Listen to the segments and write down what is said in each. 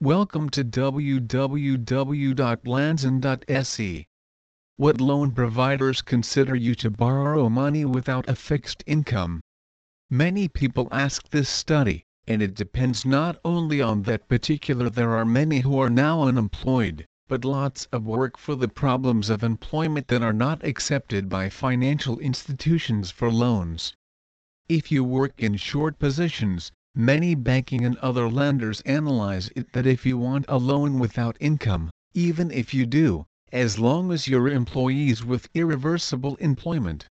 Welcome to www.lanzon.se. What loan providers consider you to borrow money without a fixed income? Many people ask this study, and it depends not only on that particular there are many who are now unemployed, but lots of work for the problems of employment that are not accepted by financial institutions for loans. If you work in short positions, Many banking and other lenders analyze it that if you want a loan without income, even if you do, as long as you're employees with irreversible employment.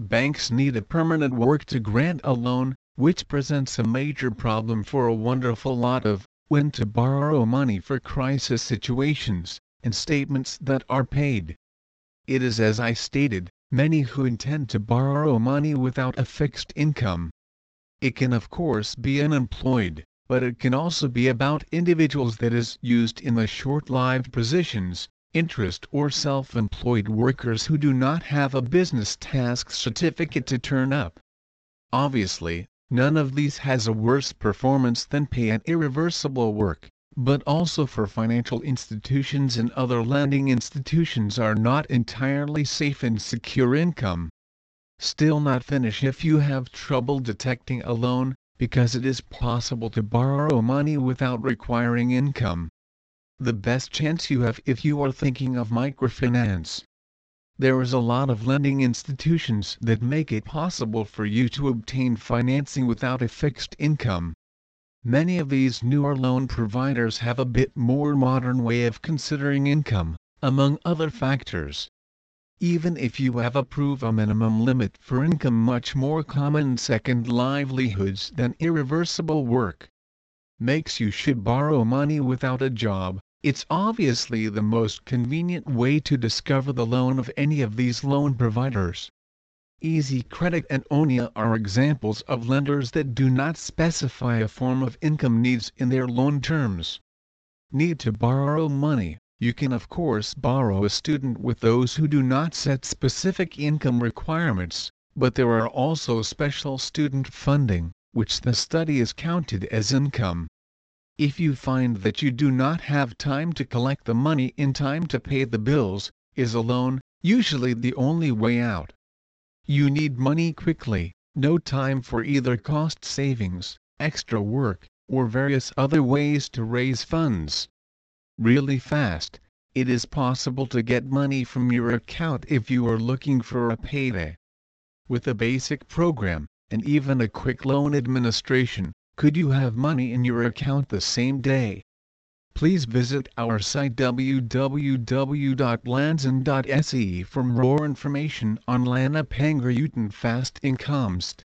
Banks need a permanent work to grant a loan, which presents a major problem for a wonderful lot of when to borrow money for crisis situations, and statements that are paid. It is as I stated, many who intend to borrow money without a fixed income, it can of course be unemployed, but it can also be about individuals that is used in the short-lived positions, interest or self-employed workers who do not have a business task certificate to turn up. Obviously, none of these has a worse performance than pay and irreversible work, but also for financial institutions and other lending institutions are not entirely safe and secure income still not finish if you have trouble detecting a loan, because it is possible to borrow money without requiring income. The best chance you have if you are thinking of microfinance. There is a lot of lending institutions that make it possible for you to obtain financing without a fixed income. Many of these newer loan providers have a bit more modern way of considering income, among other factors even if you have approved a minimum limit for income much more common second livelihoods than irreversible work. Makes you should borrow money without a job, it's obviously the most convenient way to discover the loan of any of these loan providers. Easy Credit and Onia are examples of lenders that do not specify a form of income needs in their loan terms. Need to borrow money you can of course borrow a student with those who do not set specific income requirements, but there are also special student funding, which the study is counted as income. If you find that you do not have time to collect the money in time to pay the bills, is a loan usually the only way out. You need money quickly, no time for either cost savings, extra work, or various other ways to raise funds really fast, it is possible to get money from your account if you are looking for a payday. With a basic program, and even a quick loan administration, could you have money in your account the same day? Please visit our site www.lanzon.se for more information on Lana Pengar Utan Fast Inkomst.